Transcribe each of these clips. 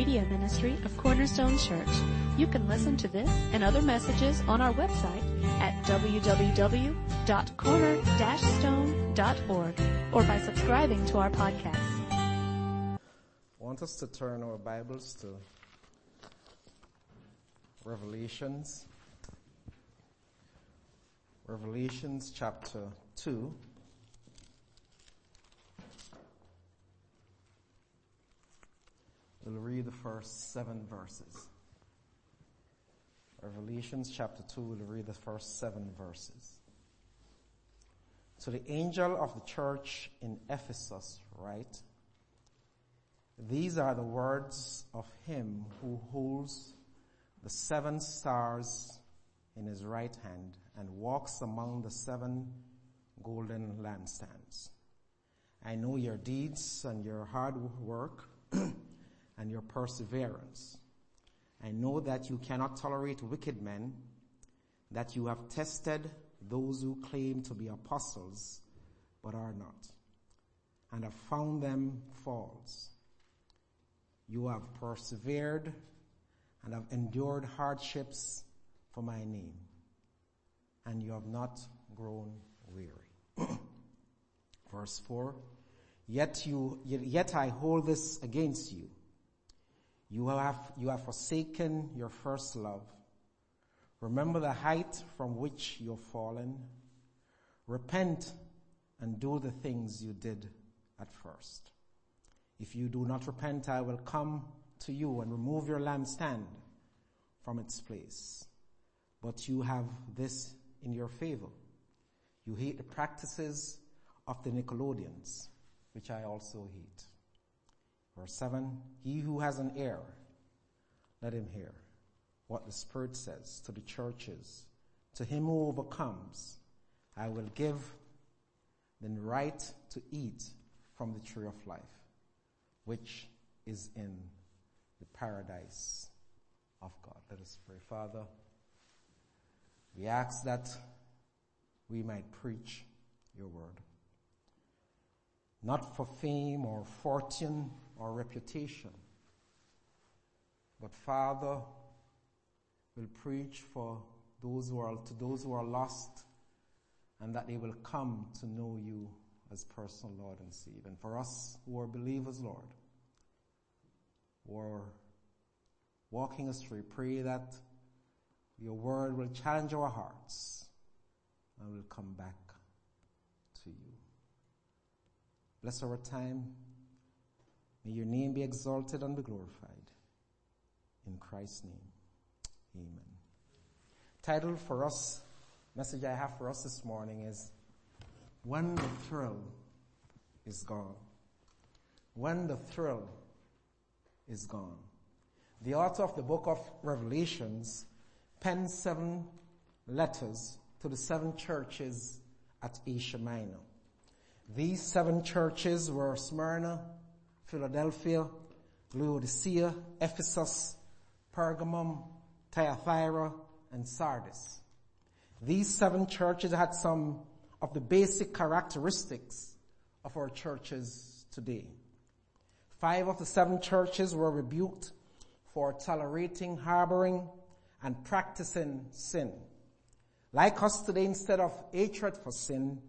media ministry of Cornerstone Church. You can listen to this and other messages on our website at www.corner-stone.org or by subscribing to our podcast. Want us to turn our Bibles to Revelations. Revelations chapter 2. We'll read the first seven verses. Revelations chapter 2, we'll read the first seven verses. So the angel of the church in Ephesus write, These are the words of him who holds the seven stars in his right hand and walks among the seven golden lampstands. I know your deeds and your hard work and your perseverance. I know that you cannot tolerate wicked men, that you have tested those who claim to be apostles, but are not, and have found them false. You have persevered and have endured hardships for my name, and you have not grown weary. Verse 4, yet you, yet I hold this against you you have, you have forsaken your first love. Remember the height from which you've fallen. Repent and do the things you did at first. If you do not repent, I will come to you and remove your lampstand from its place. But you have this in your favor. You hate the practices of the Nicolaitans, which I also hate. Verse 7, he who has an ear, let him hear what the Spirit says to the churches. To him who overcomes, I will give the right to eat from the tree of life, which is in the paradise of God. Let us pray. Father, we ask that we might preach your word. Not for fame or fortune or reputation. But Father, will preach for those who are, to those who are lost and that they will come to know you as personal Lord and Savior. And for us who are believers, Lord, who are walking astray, pray that your word will challenge our hearts and we'll come back to you. Bless our time. May your name be exalted and be glorified. In Christ's name, amen. Title for us, message I have for us this morning is, When the Thrill is Gone. When the Thrill is Gone. The author of the book of Revelations penned seven letters to the seven churches at Asia Minor. These seven churches were Smyrna, Philadelphia, Laodicea, Ephesus, Pergamum, Thyatira, and Sardis. These seven churches had some of the basic characteristics of our churches today. Five of the seven churches were rebuked for tolerating, harboring, and practicing sin. Like us today, instead of hatred for sin,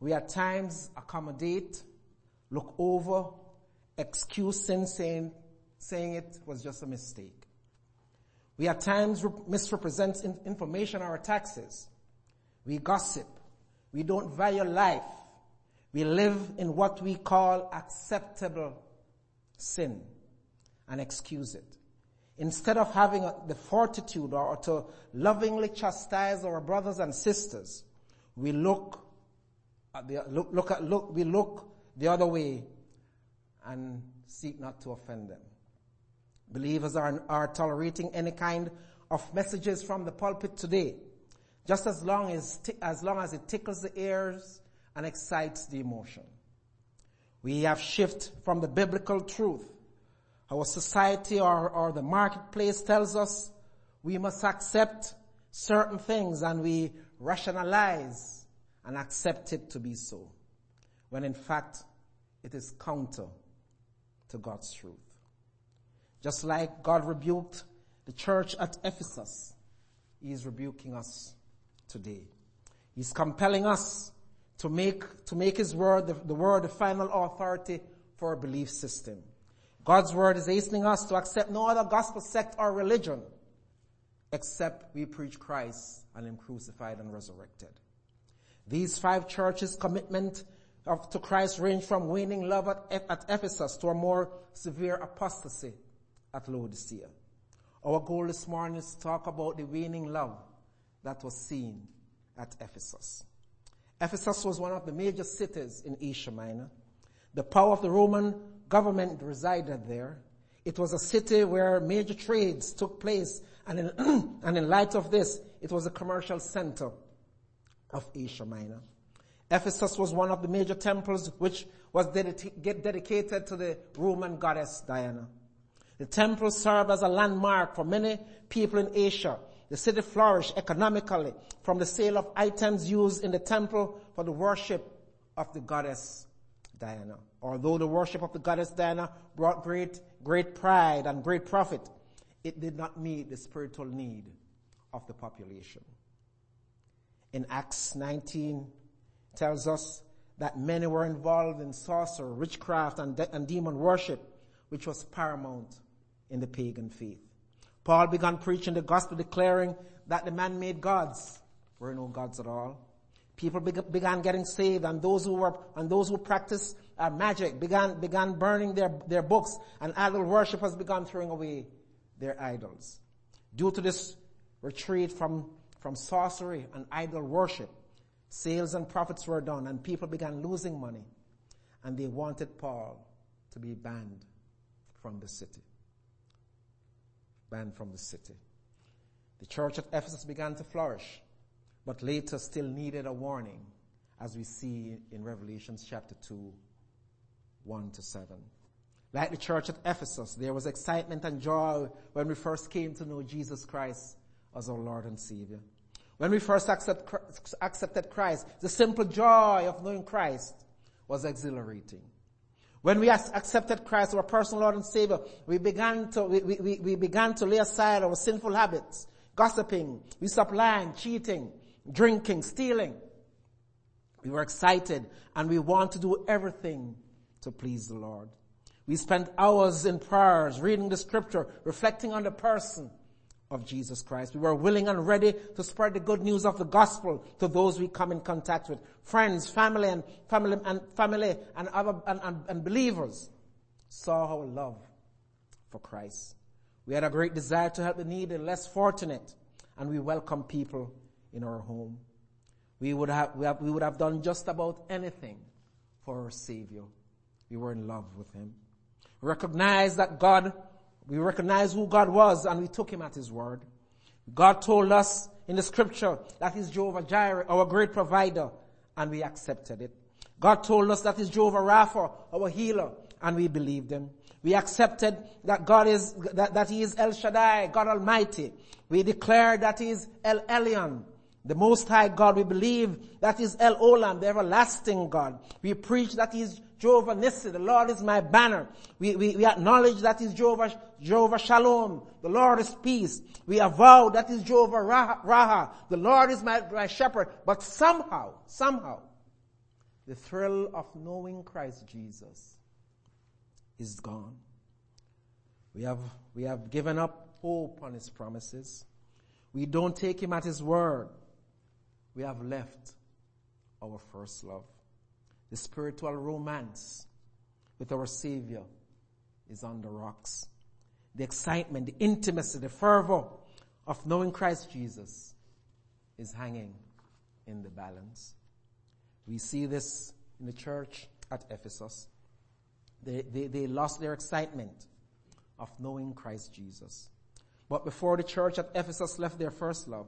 we at times accommodate, look over, excuse sin saying, saying it was just a mistake. We at times misrepresent information or taxes. We gossip. We don't value life. We live in what we call acceptable sin and excuse it. Instead of having the fortitude or, to lovingly chastise our brothers and sisters, we look at the, look, look at, look, we look the other way and seek not to offend them. Believers are, are tolerating any kind of messages from the pulpit today, just as long as, as long as it tickles the ears and excites the emotion. We have shifted from the biblical truth. Our society or, or the marketplace tells us we must accept certain things and we rationalize and accept it to be so. When in fact, it is counter to God's truth. Just like God rebuked the church at Ephesus, He is rebuking us today. He's compelling us to make, to make His word, the, the word, the final authority for our belief system. God's word is hastening us to accept no other gospel sect or religion except we preach Christ and Him crucified and resurrected. These five churches' commitment of, to Christ range from waning love at, at Ephesus to a more severe apostasy at Laodicea. Our goal this morning is to talk about the waning love that was seen at Ephesus. Ephesus was one of the major cities in Asia Minor. The power of the Roman government resided there. It was a city where major trades took place and in, and in light of this, it was a commercial center of Asia Minor. Ephesus was one of the major temples which was dedicated to the Roman goddess Diana. The temple served as a landmark for many people in Asia. The city flourished economically from the sale of items used in the temple for the worship of the goddess Diana. Although the worship of the goddess Diana brought great, great pride and great profit, it did not meet the spiritual need of the population. In Acts 19 tells us that many were involved in sorcery, witchcraft, and, de- and demon worship, which was paramount in the pagan faith. Paul began preaching the gospel declaring that the man-made gods were no gods at all. People began getting saved and those who were, and those who practiced uh, magic began, began burning their, their books and idol worshippers began throwing away their idols. Due to this retreat from, from sorcery and idol worship, sales and profits were done and people began losing money and they wanted Paul to be banned from the city banned from the city. The church at Ephesus began to flourish, but later still needed a warning, as we see in Revelations chapter 2, 1 to 7. Like the church at Ephesus, there was excitement and joy when we first came to know Jesus Christ as our Lord and Savior. When we first accept, accepted Christ, the simple joy of knowing Christ was exhilarating. When we accepted Christ, as our personal Lord and Savior, we began to, we, we, we began to lay aside our sinful habits, gossiping, we stopped lying, cheating, drinking, stealing. We were excited and we want to do everything to please the Lord. We spent hours in prayers, reading the scripture, reflecting on the person of Jesus Christ. We were willing and ready to spread the good news of the gospel to those we come in contact with. Friends, family and family and family and other and, and, and believers saw our love for Christ. We had a great desire to help the needy, less fortunate, and we welcome people in our home. We would have, we, have, we would have done just about anything for our Savior. We were in love with Him. Recognize that God we recognize who God was and we took him at his word. God told us in the scripture that he's Jehovah Jireh, our great provider, and we accepted it. God told us that he's Jehovah Rapha, our healer, and we believed him. We accepted that God is, that, that he is El Shaddai, God Almighty. We declare that he is El Elyon, the Most High God. We believe that that is El Olam, the everlasting God. We preach that he is Jehovah Nissi, the Lord is my banner. We, we, we acknowledge that is Jehovah, Jehovah Shalom, the Lord is peace. We avow that is Jehovah Raha, Raha, the Lord is my, my shepherd. But somehow, somehow, the thrill of knowing Christ Jesus is gone. We have, we have given up hope on his promises. We don't take him at his word. We have left our first love the spiritual romance with our Savior is on the rocks. The excitement, the intimacy, the fervor of knowing Christ Jesus is hanging in the balance. We see this in the church at Ephesus. They, they, they lost their excitement of knowing Christ Jesus. But before the church at Ephesus left their first love,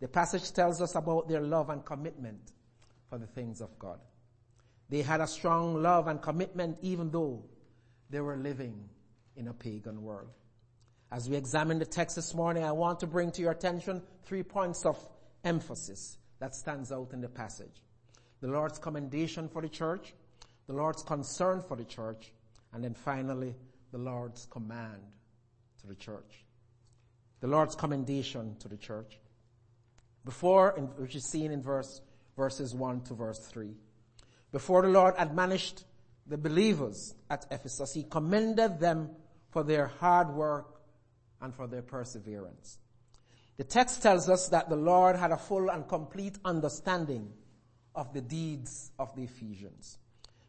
the passage tells us about their love and commitment for the things of God. They had a strong love and commitment even though they were living in a pagan world. As we examine the text this morning, I want to bring to your attention three points of emphasis that stands out in the passage. The Lord's commendation for the church, the Lord's concern for the church, and then finally, the Lord's command to the church. The Lord's commendation to the church. Before, which is seen in verse, verses 1 to verse 3. Before the Lord admonished the believers at Ephesus, He commended them for their hard work and for their perseverance. The text tells us that the Lord had a full and complete understanding of the deeds of the Ephesians.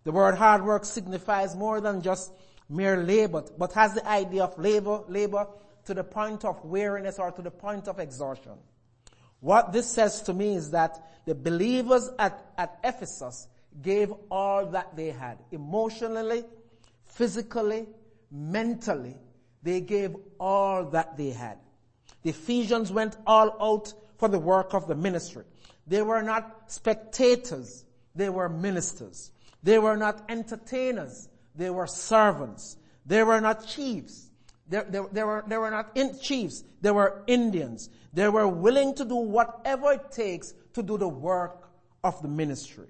The word hard work signifies more than just mere labor, but has the idea of labor, labor to the point of weariness or to the point of exhaustion. What this says to me is that the believers at, at Ephesus gave all that they had, emotionally, physically, mentally. They gave all that they had. The Ephesians went all out for the work of the ministry. They were not spectators, they were ministers. They were not entertainers, they were servants. They were not chiefs. They, they, they, were, they were not in chiefs. They were Indians. They were willing to do whatever it takes to do the work of the ministry.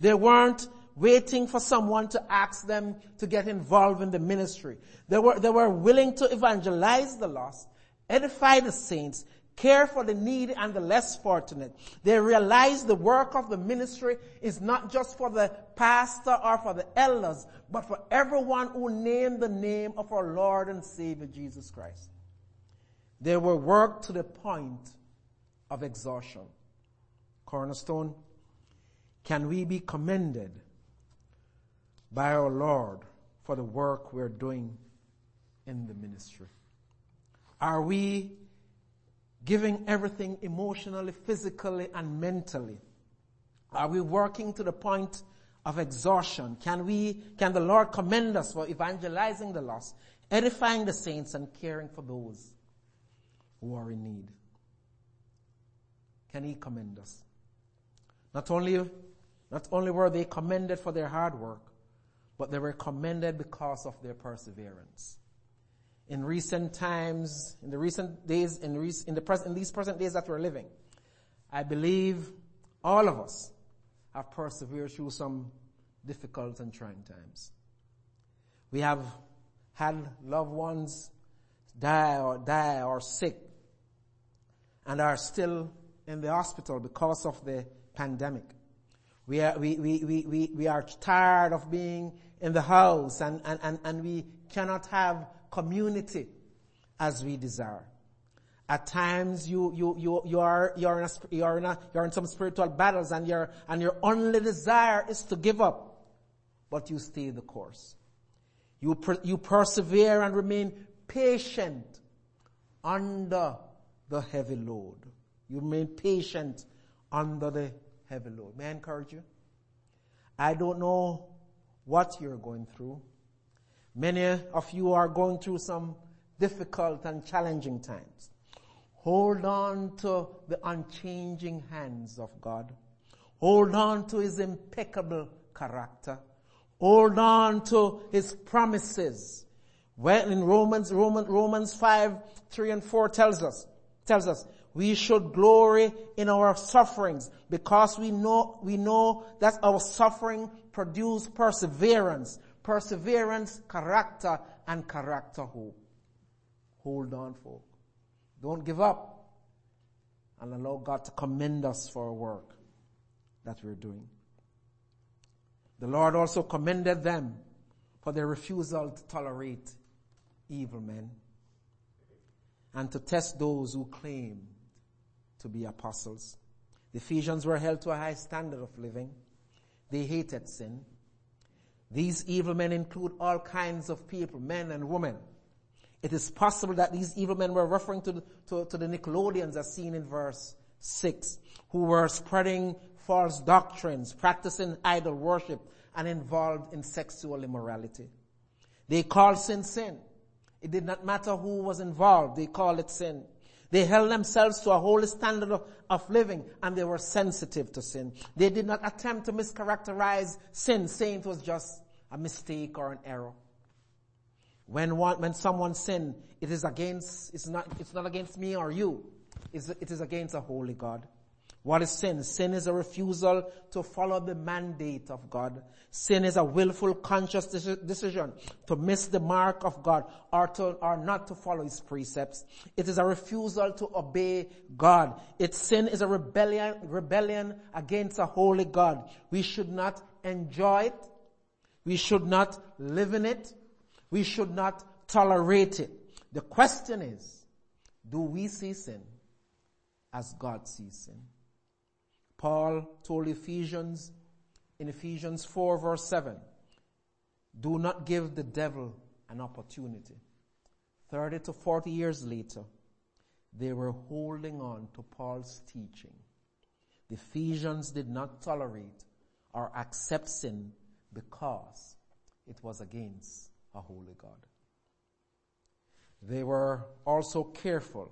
They weren't waiting for someone to ask them to get involved in the ministry. They were, they were willing to evangelize the lost, edify the saints, care for the needy and the less fortunate. They realized the work of the ministry is not just for the pastor or for the elders, but for everyone who named the name of our Lord and Savior Jesus Christ. They were worked to the point of exhaustion. Cornerstone, can we be commended by our Lord for the work we're doing in the ministry? Are we giving everything emotionally, physically, and mentally? Are we working to the point of exhaustion? Can we, can the Lord commend us for evangelizing the lost, edifying the saints, and caring for those who are in need? Can He commend us? Not only, not only were they commended for their hard work, but they were commended because of their perseverance in recent times, in the recent days, in, rec- in the in these present days that we're living, I believe all of us have persevered through some difficult and trying times. We have had loved ones die or die or sick and are still in the hospital because of the pandemic. We are, we, we, we, we, are tired of being in the house and, and, and, and we cannot have community as we desire. At times you, you, you, you are, you're in a, you're in a, you're in some spiritual battles and your, and your only desire is to give up. But you stay the course. You, per, you persevere and remain patient under the heavy load. You remain patient under the heavy load. May I encourage you? I don't know what you're going through. Many of you are going through some difficult and challenging times. Hold on to the unchanging hands of God. Hold on to His impeccable character. Hold on to His promises. Well, in Romans, Romans, Romans 5, 3 and 4 tells us, tells us, we should glory in our sufferings because we know, we know that our suffering produce perseverance perseverance, character, and character hope. Hold on, folk. Don't give up. And allow God to commend us for our work that we're doing. The Lord also commended them for their refusal to tolerate evil men and to test those who claimed to be apostles. The Ephesians were held to a high standard of living. They hated sin. These evil men include all kinds of people, men and women. It is possible that these evil men were referring to the, to, to the Nicolaitans as seen in verse 6, who were spreading false doctrines, practicing idol worship, and involved in sexual immorality. They called sin sin. It did not matter who was involved, they called it sin. They held themselves to a holy standard of, of, living and they were sensitive to sin. They did not attempt to mischaracterize sin, saying it was just a mistake or an error. When one, when someone sin, it is against, it's not, it's not against me or you. It's, it is against a holy God. What is sin? Sin is a refusal to follow the mandate of God. Sin is a willful conscious decision to miss the mark of God or to, or not to follow His precepts. It is a refusal to obey God. Its sin is a rebellion, rebellion against a holy God. We should not enjoy it. We should not live in it. We should not tolerate it. The question is, do we see sin as God sees sin? Paul told Ephesians in Ephesians 4 verse 7, do not give the devil an opportunity. 30 to 40 years later, they were holding on to Paul's teaching. The Ephesians did not tolerate or accept sin because it was against a holy God. They were also careful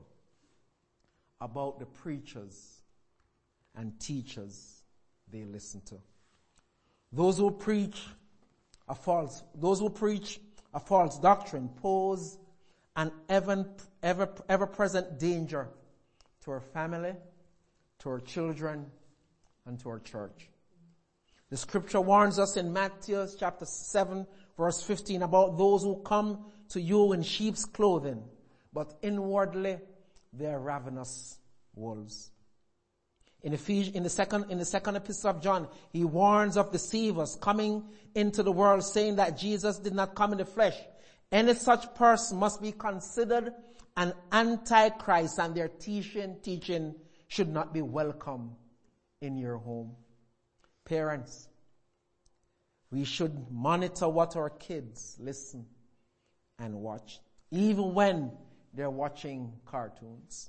about the preachers and teachers they listen to. Those who preach a false, those who preach a false doctrine pose an ever, ever, ever present danger to our family, to our children, and to our church. The scripture warns us in Matthew chapter 7 verse 15 about those who come to you in sheep's clothing, but inwardly they are ravenous wolves. In, in the second, in the second epistle of John, he warns of deceivers coming into the world saying that Jesus did not come in the flesh. Any such person must be considered an antichrist and their teaching, teaching should not be welcome in your home. Parents, we should monitor what our kids listen and watch, even when they're watching cartoons,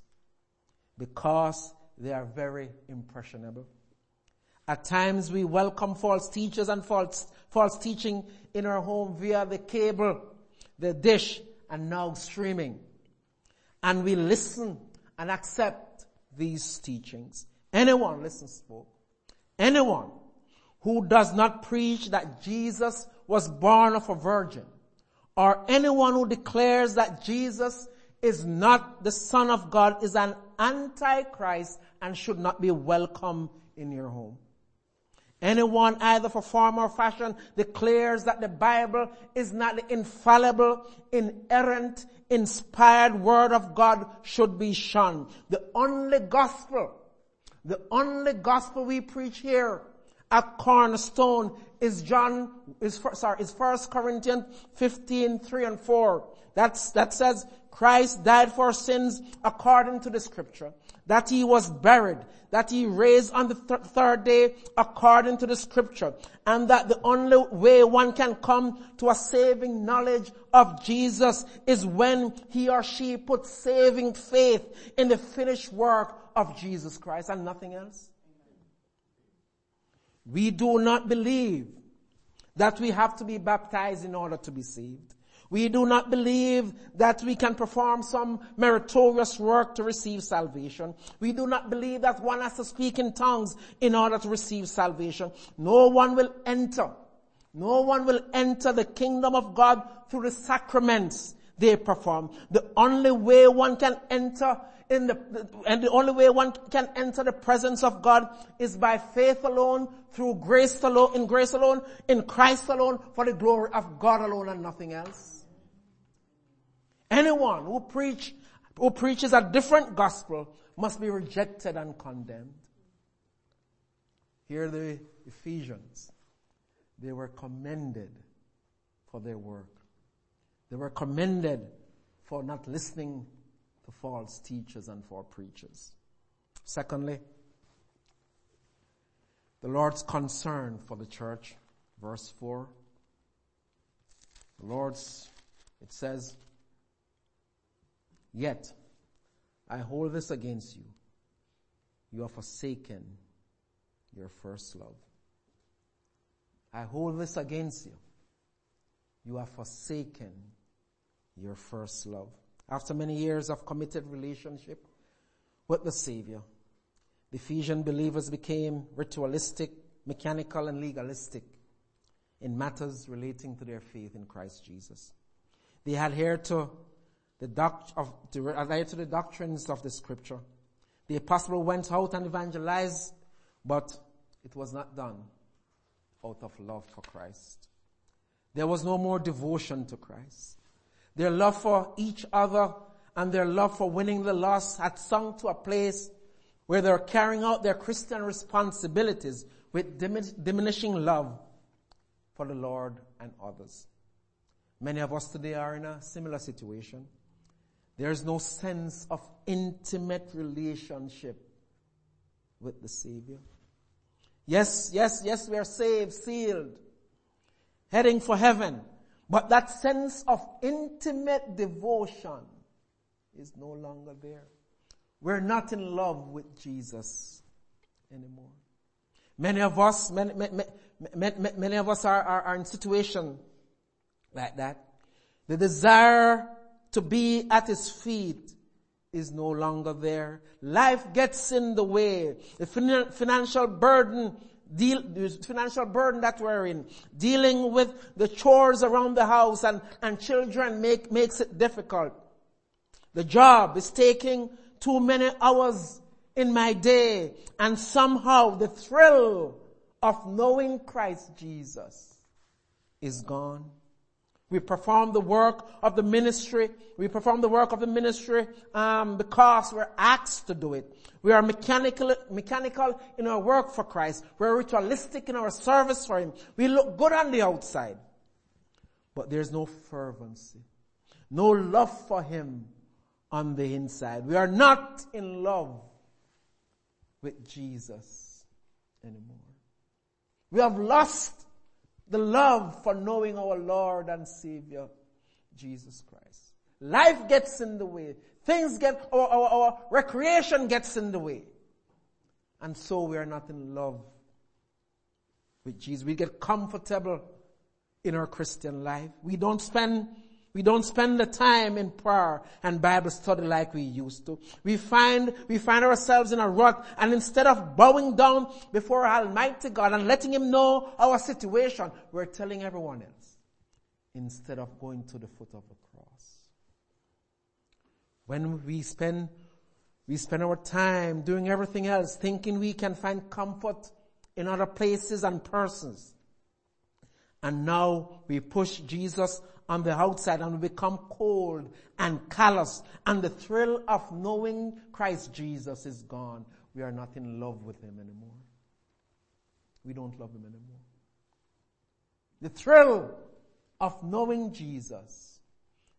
because they are very impressionable. At times we welcome false teachers and false, false teaching in our home via the cable, the dish, and now streaming. And we listen and accept these teachings. Anyone, listens spoke. Anyone who does not preach that Jesus was born of a virgin, or anyone who declares that Jesus is not the son of God is an antichrist and should not be welcome in your home. Anyone either for form or fashion declares that the Bible is not the infallible, inerrant, inspired word of God should be shunned. The only gospel, the only gospel we preach here at Cornerstone is John, is, sorry, is 1 Corinthians 15, 3 and 4. That's, that says, Christ died for sins according to the scripture, that he was buried, that he raised on the th- third day according to the scripture, and that the only way one can come to a saving knowledge of Jesus is when he or she puts saving faith in the finished work of Jesus Christ and nothing else. We do not believe that we have to be baptized in order to be saved. We do not believe that we can perform some meritorious work to receive salvation. We do not believe that one has to speak in tongues in order to receive salvation. No one will enter. No one will enter the kingdom of God through the sacraments they perform. The only way one can enter in the, and the only way one can enter the presence of God is by faith alone, through grace alone, in grace alone, in Christ alone, for the glory of God alone and nothing else. Anyone who preach, who preaches a different gospel must be rejected and condemned. Here the Ephesians, they were commended for their work. They were commended for not listening to false teachers and for preachers. Secondly, the Lord's concern for the church. Verse 4. The Lord's, it says, Yet, I hold this against you. You have forsaken your first love. I hold this against you. You have forsaken your first love. After many years of committed relationship with the Savior, the Ephesian believers became ritualistic, mechanical, and legalistic in matters relating to their faith in Christ Jesus. They adhered to the of, to adhere to the doctrines of the scripture. The apostle went out and evangelized, but it was not done out of love for Christ. There was no more devotion to Christ. Their love for each other and their love for winning the lost had sunk to a place where they're carrying out their Christian responsibilities with diminishing love for the Lord and others. Many of us today are in a similar situation. There's no sense of intimate relationship with the Savior. Yes, yes, yes, we are saved, sealed, heading for heaven. But that sense of intimate devotion is no longer there. We're not in love with Jesus anymore. Many of us, many, many, many, many of us are, are, are in situation like that. The desire to be at his feet is no longer there. Life gets in the way. The financial burden, deal, the financial burden that we're in, dealing with the chores around the house and, and children make, makes it difficult. The job is taking too many hours in my day and somehow the thrill of knowing Christ Jesus is gone. We perform the work of the ministry. We perform the work of the ministry um, because we're asked to do it. We are mechanical, mechanical in our work for Christ. We're ritualistic in our service for Him. We look good on the outside, but there's no fervency, no love for Him on the inside. We are not in love with Jesus anymore. We have lost the love for knowing our Lord and Savior, Jesus Christ. Life gets in the way. Things get, our, our, our recreation gets in the way. And so we are not in love with Jesus. We get comfortable in our Christian life. We don't spend we don't spend the time in prayer and Bible study like we used to. We find, we find ourselves in a rut and instead of bowing down before Almighty God and letting Him know our situation, we're telling everyone else instead of going to the foot of the cross. When we spend, we spend our time doing everything else, thinking we can find comfort in other places and persons. And now we push Jesus on the outside and we become cold and callous and the thrill of knowing Christ Jesus is gone. We are not in love with Him anymore. We don't love Him anymore. The thrill of knowing Jesus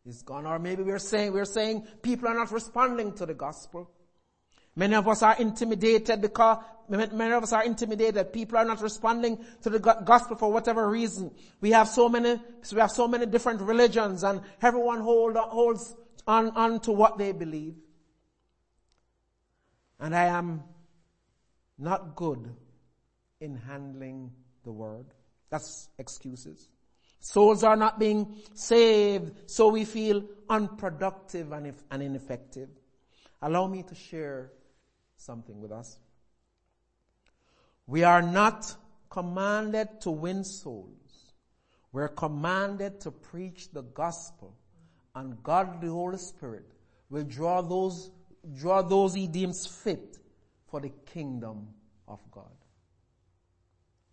is gone. Or maybe we're saying, we're saying people are not responding to the gospel. Many of us are intimidated because many of us are intimidated. People are not responding to the gospel for whatever reason. We have so many, we have so many different religions and everyone hold, holds on, on to what they believe. And I am not good in handling the word. That's excuses. Souls are not being saved, so we feel unproductive and, and ineffective. Allow me to share something with us. We are not commanded to win souls. We're commanded to preach the gospel and God the Holy Spirit will draw those, draw those he deems fit for the kingdom of God.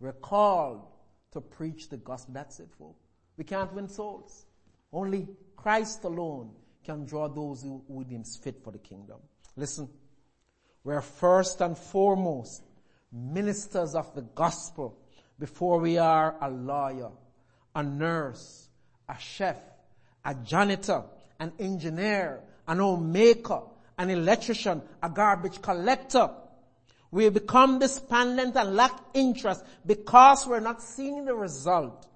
We're called to preach the gospel. That's it, folks. We can't win souls. Only Christ alone can draw those who, who deems fit for the kingdom. Listen. We're first and foremost ministers of the gospel before we are a lawyer, a nurse, a chef, a janitor, an engineer, an homemaker, an electrician, a garbage collector. We become despondent and lack interest because we're not seeing the result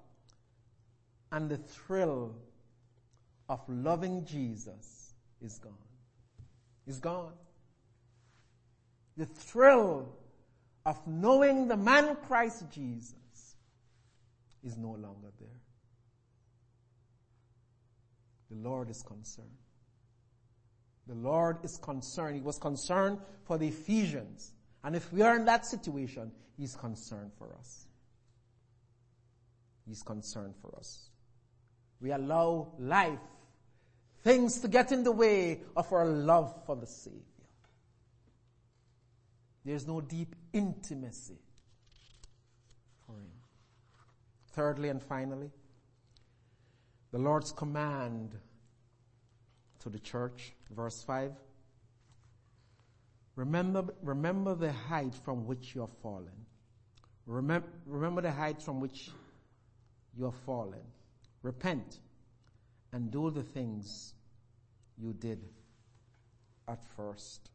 and the thrill of loving Jesus is gone. Is gone the thrill of knowing the man Christ Jesus is no longer there. The Lord is concerned. The Lord is concerned. He was concerned for the Ephesians. And if we are in that situation, He's concerned for us. He's concerned for us. We allow life, things to get in the way of our love for the Savior. There's no deep intimacy for him. Thirdly and finally, the Lord's command to the church, verse 5. Remember, remember the height from which you have fallen. Remember, remember the height from which you have fallen. Repent and do the things you did at first.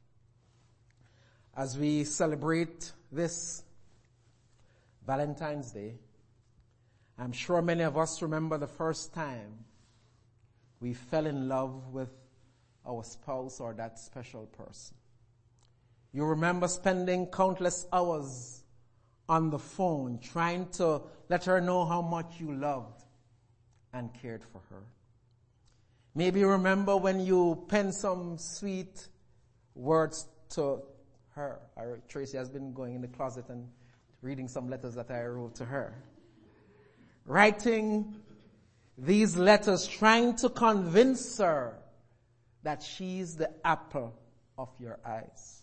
As we celebrate this Valentine's Day, I'm sure many of us remember the first time we fell in love with our spouse or that special person. You remember spending countless hours on the phone trying to let her know how much you loved and cared for her. Maybe you remember when you penned some sweet words to her. Tracy has been going in the closet and reading some letters that I wrote to her. Writing these letters trying to convince her that she's the apple of your eyes.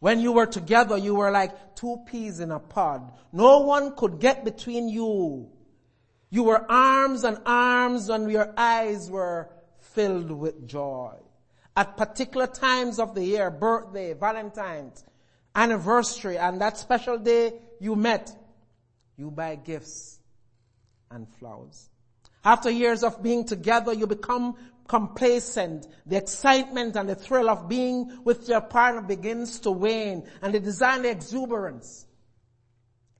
When you were together, you were like two peas in a pod. No one could get between you. You were arms and arms and your eyes were filled with joy. At particular times of the year, birthday, Valentine's, anniversary, and that special day you met, you buy gifts and flowers. After years of being together, you become complacent. The excitement and the thrill of being with your partner begins to wane and the desire the exuberance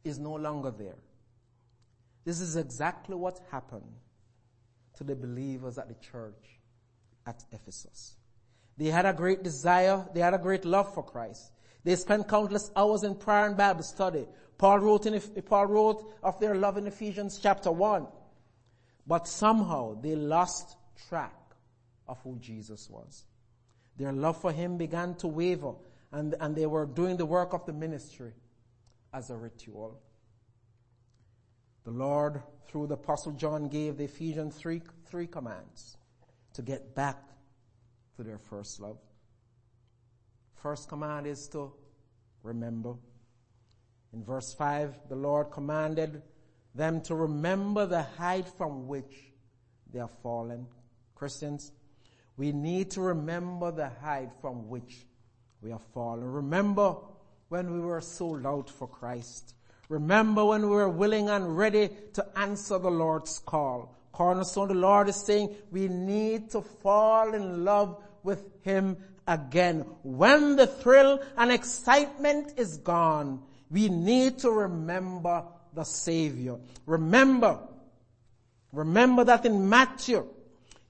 is no longer there. This is exactly what happened to the believers at the church at Ephesus. They had a great desire, they had a great love for Christ. They spent countless hours in prayer and Bible study. Paul wrote in, Paul wrote of their love in Ephesians chapter 1. But somehow they lost track of who Jesus was. Their love for him began to waver and, and they were doing the work of the ministry as a ritual. The Lord, through the apostle John, gave the Ephesians three, three commands to get back to their first love. First command is to remember. In verse 5, the Lord commanded them to remember the height from which they have fallen. Christians, we need to remember the height from which we have fallen. Remember when we were sold out for Christ. Remember when we were willing and ready to answer the Lord's call. Cornerstone, the Lord is saying we need to fall in love with Him again. When the thrill and excitement is gone, we need to remember the Savior. Remember, remember that in Matthew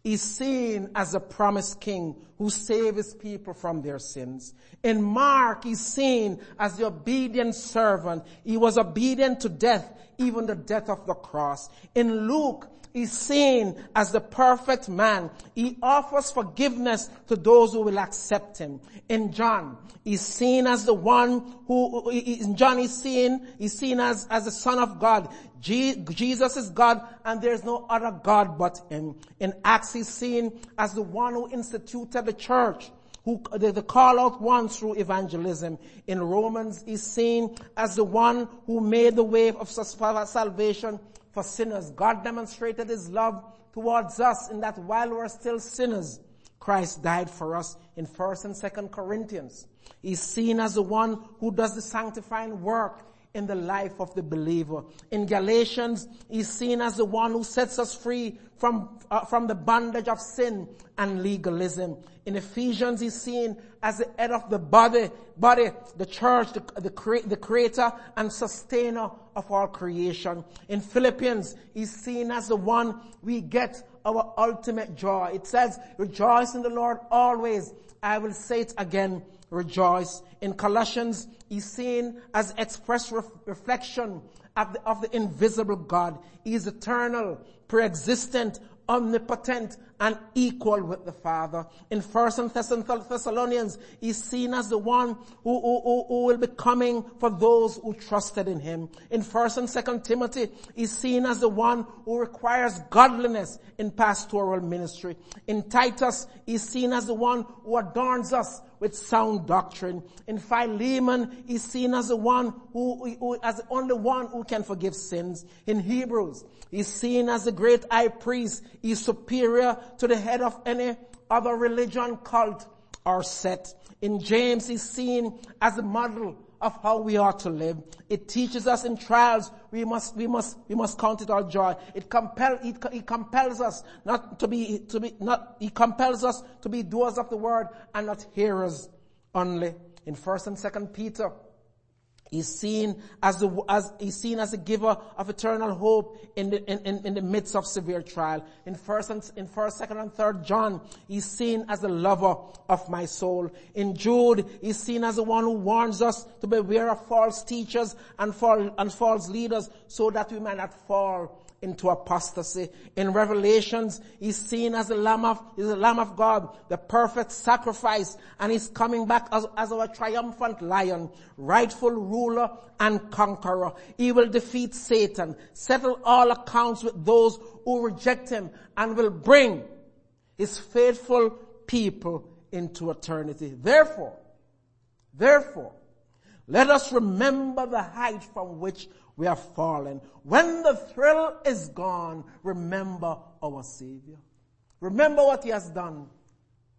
He's seen as a promised king who saves people from their sins. In Mark, he's seen as the obedient servant. He was obedient to death, even the death of the cross. In Luke, is seen as the perfect man. He offers forgiveness to those who will accept him. In John, he's seen as the one who, in John is seen, he's seen as, as the son of God. Jesus is God and there's no other God but him. In Acts, he's seen as the one who instituted the church who the call out one through evangelism. In Romans, is seen as the one who made the way of salvation for sinners. God demonstrated his love towards us in that while we're still sinners, Christ died for us in 1st and 2nd Corinthians. He's seen as the one who does the sanctifying work in the life of the believer. In Galatians, he's seen as the one who sets us free from, uh, from the bondage of sin and legalism. In Ephesians, he's seen as the head of the body, body, the church, the, the, cre- the creator and sustainer of all creation. In Philippians, he's seen as the one we get our ultimate joy. It says, rejoice in the Lord always. I will say it again, rejoice. In Colossians, he's seen as express ref- reflection of the, of the invisible God. He is eternal, pre-existent, omnipotent and equal with the Father. In First and Thessalonians, he's seen as the one who, who, who, will be coming for those who trusted in him. In First and Second Timothy, he's seen as the one who requires godliness in pastoral ministry. In Titus, he's seen as the one who adorns us with sound doctrine. In Philemon, he's seen as the one who, who, as the only one who can forgive sins. In Hebrews, he's seen as the great high priest. He's superior to the head of any other religion, cult, or set. In James, he's seen as the model of how we are to live. It teaches us in trials we must, we must, we must count it our joy. It compel, it, it compels us not to be, to be, not, it compels us to be doers of the word and not hearers only. In first and second Peter, He's seen as the, as, he's seen as a giver of eternal hope in the, in, in, the midst of severe trial. In first and, in first, second and third John, he's seen as the lover of my soul. In Jude, he's seen as the one who warns us to beware of false teachers and, fall, and false leaders so that we might not fall into apostasy. In Revelations, he's seen as the Lamb of, the Lamb of God, the perfect sacrifice, and he's coming back as, as our triumphant lion, rightful ruler and conqueror. He will defeat Satan, settle all accounts with those who reject him, and will bring his faithful people into eternity. Therefore, therefore, let us remember the height from which we are fallen. When the thrill is gone, remember our Savior. Remember what He has done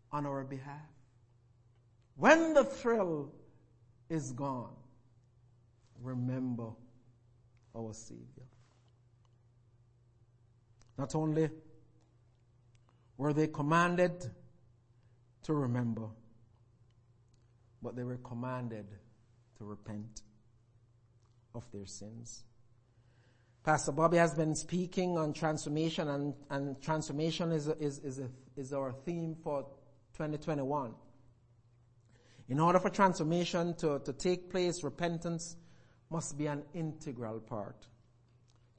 on our behalf. When the thrill is gone, remember our Savior. Not only were they commanded to remember, but they were commanded to repent of their sins. Pastor Bobby has been speaking on transformation and, and transformation is, is, is, a, is our theme for 2021. In order for transformation to, to take place, repentance must be an integral part.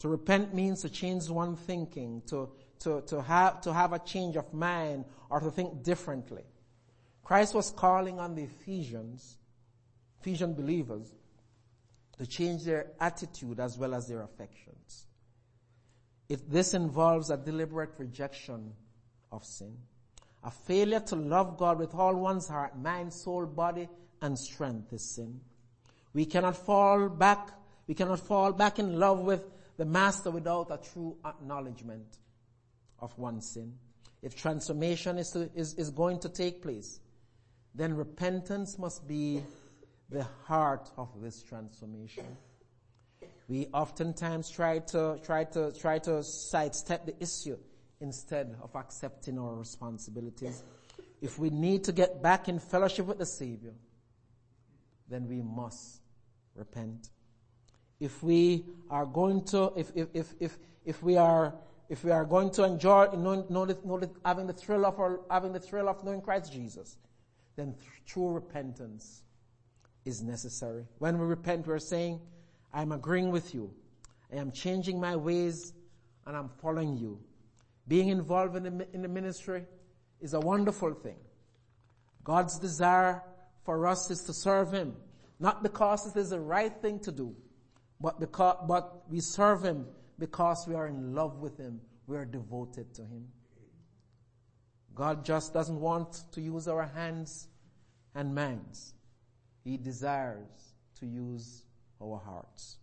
To repent means to change one thinking, to, to, to, have, to have a change of mind or to think differently. Christ was calling on the Ephesians, Ephesian believers, to change their attitude as well as their affections. If this involves a deliberate rejection of sin, a failure to love God with all one's heart, mind, soul, body, and strength is sin. We cannot fall back, we cannot fall back in love with the master without a true acknowledgement of one's sin. If transformation is, to, is, is going to take place, then repentance must be the heart of this transformation. We oftentimes try to, try to, try to sidestep the issue instead of accepting our responsibilities. If we need to get back in fellowship with the Savior, then we must repent. If we are going to, if, if, if, if, if we are, if we are going to enjoy, knowing, knowing, knowing, having the thrill of our, having the thrill of knowing Christ Jesus, then true repentance is necessary. When we repent, we're saying, I'm agreeing with you. I am changing my ways and I'm following you. Being involved in the, in the ministry is a wonderful thing. God's desire for us is to serve Him, not because it is the right thing to do, but because, but we serve Him because we are in love with Him. We are devoted to Him. God just doesn't want to use our hands and minds. He desires to use our hearts.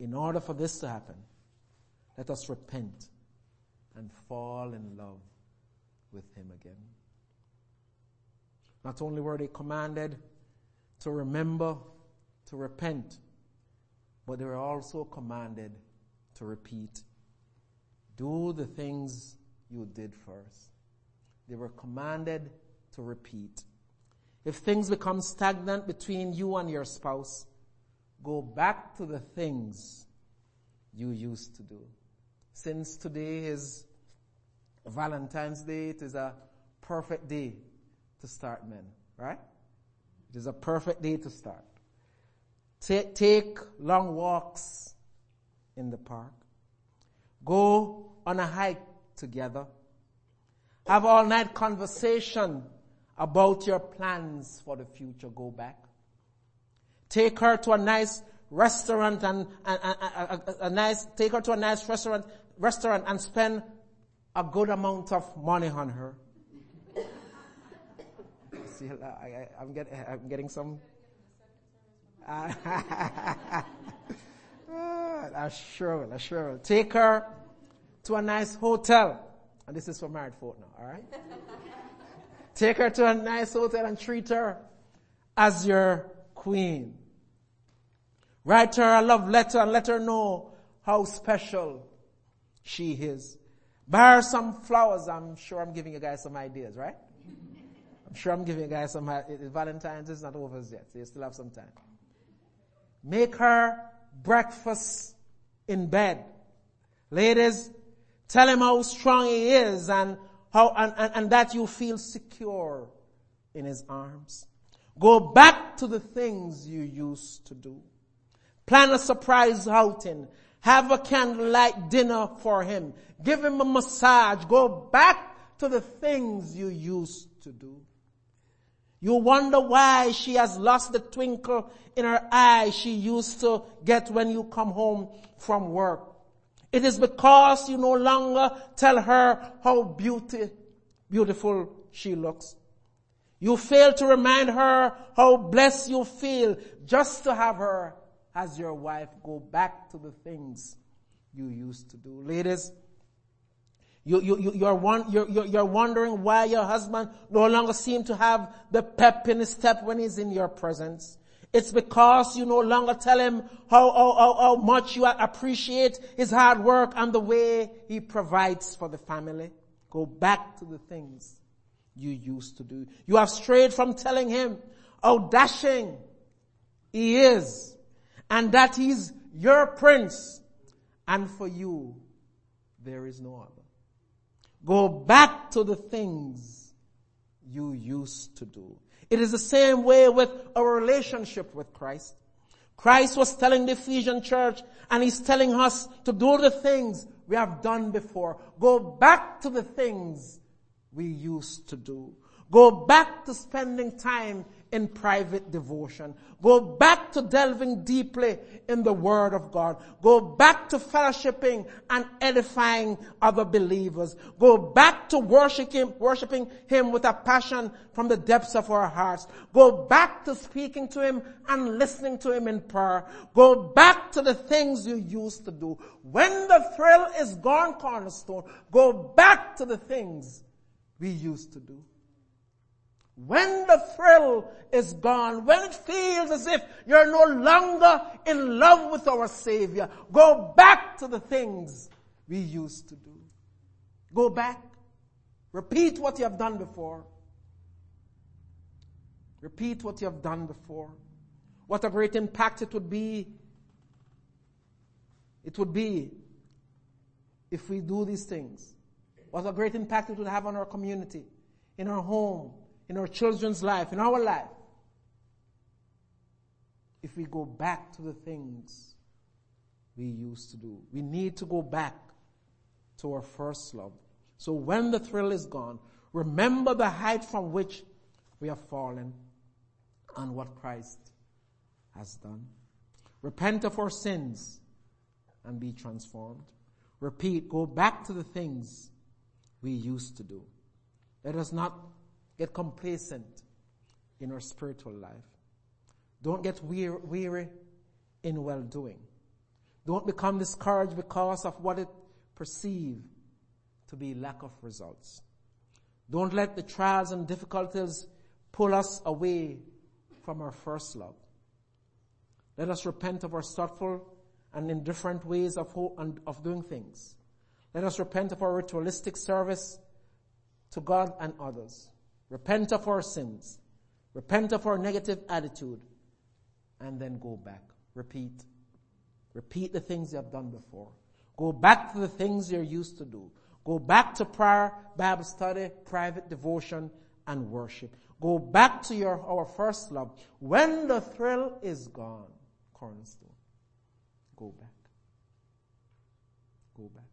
In order for this to happen, let us repent and fall in love with Him again. Not only were they commanded to remember, to repent, but they were also commanded to repeat. Do the things you did first. They were commanded to repeat. If things become stagnant between you and your spouse, go back to the things you used to do. Since today is Valentine's Day, it is a perfect day to start men, right? It is a perfect day to start. Take, take long walks in the park. Go on a hike together. Have all night conversation about your plans for the future. Go back. Take her to a nice restaurant and, and, and a, a, a nice, take her to a nice restaurant, restaurant and spend a good amount of money on her. See, I, am get, I'm getting some. I ah, sure will. I sure will. Take her to a nice hotel. And this is for married folk now, alright? Take her to a nice hotel and treat her as your queen. Write her a love letter and let her know how special she is. Buy her some flowers. I'm sure I'm giving you guys some ideas, right? I'm sure I'm giving you guys some, uh, Valentine's is not over yet, so you still have some time. Make her breakfast in bed. Ladies, tell him how strong he is and how, and, and, and that you feel secure in his arms. Go back to the things you used to do. Plan a surprise outing. Have a candlelight dinner for him. Give him a massage. Go back to the things you used to do. You wonder why she has lost the twinkle in her eye she used to get when you come home from work. It is because you no longer tell her how beauty, beautiful she looks. You fail to remind her how blessed you feel just to have her as your wife. Go back to the things you used to do. Ladies, you, you, you, you're, one, you're, you're wondering why your husband no longer seems to have the pep in his step when he's in your presence. It's because you no longer tell him how, how, how, how much you appreciate his hard work and the way he provides for the family. Go back to the things you used to do. You have strayed from telling him how dashing he is and that he's your prince and for you there is no other. Go back to the things you used to do. It is the same way with our relationship with Christ. Christ was telling the Ephesian church and he's telling us to do the things we have done before. Go back to the things we used to do. Go back to spending time in private devotion. Go back to delving deeply in the Word of God. Go back to fellowshipping and edifying other believers. Go back to worshiping, worshiping Him with a passion from the depths of our hearts. Go back to speaking to Him and listening to Him in prayer. Go back to the things you used to do. When the thrill is gone, cornerstone, go back to the things we used to do. When the thrill is gone, when it feels as if you're no longer in love with our Savior, go back to the things we used to do. Go back. Repeat what you have done before. Repeat what you have done before. What a great impact it would be. It would be if we do these things. What a great impact it would have on our community, in our home, in our children's life, in our life, if we go back to the things we used to do. We need to go back to our first love. So when the thrill is gone, remember the height from which we have fallen and what Christ has done. Repent of our sins and be transformed. Repeat, go back to the things we used to do. Let us not get complacent in our spiritual life. Don't get weary, in well doing. Don't become discouraged because of what it perceive to be lack of results. Don't let the trials and difficulties pull us away from our first love. Let us repent of our thoughtful and indifferent ways of, of doing things. Let us repent of our ritualistic service to God and others. Repent of our sins. Repent of our negative attitude. And then go back. Repeat. Repeat the things you have done before. Go back to the things you're used to do. Go back to prayer, Bible study, private devotion, and worship. Go back to your, our first love. When the thrill is gone, cornerstone, go back. Go back.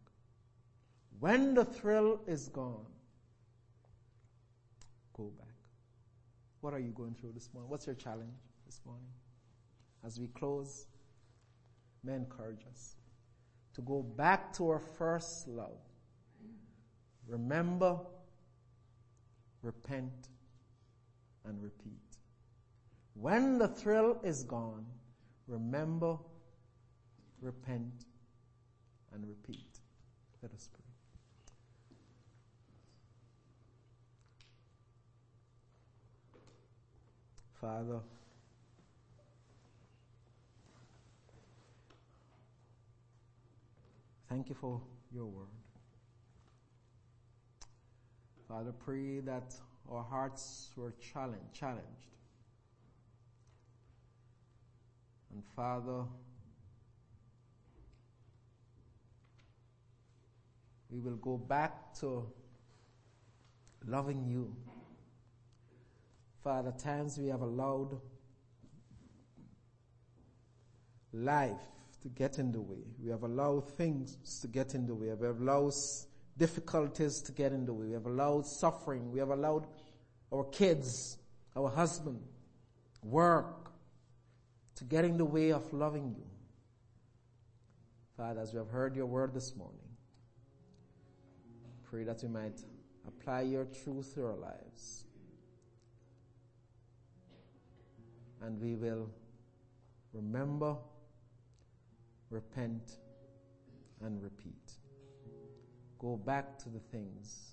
When the thrill is gone, go back. What are you going through this morning? What's your challenge this morning? As we close, may encourage us to go back to our first love. Remember, repent, and repeat. When the thrill is gone, remember, repent, and repeat. Let us pray. Father, thank you for your word. Father, pray that our hearts were challenged, challenged. And Father, we will go back to loving you. Father, times we have allowed life to get in the way. We have allowed things to get in the way. We have allowed difficulties to get in the way. We have allowed suffering. We have allowed our kids, our husband, work to get in the way of loving you. Father, as we have heard your word this morning, pray that we might apply your truth to our lives. And we will remember, repent, and repeat go back to the things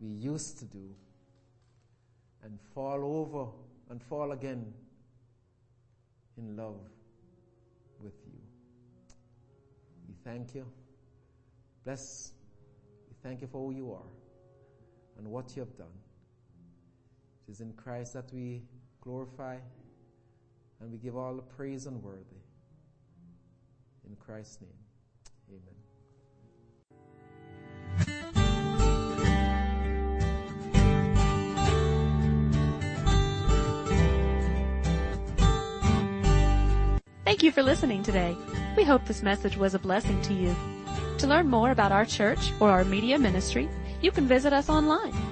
we used to do and fall over and fall again in love with you. We thank you. Bless. We thank you for who you are and what you have done. It is in Christ that we glorify and we give all the praise and worthy. In Christ's name, amen. Thank you for listening today. We hope this message was a blessing to you. To learn more about our church or our media ministry, you can visit us online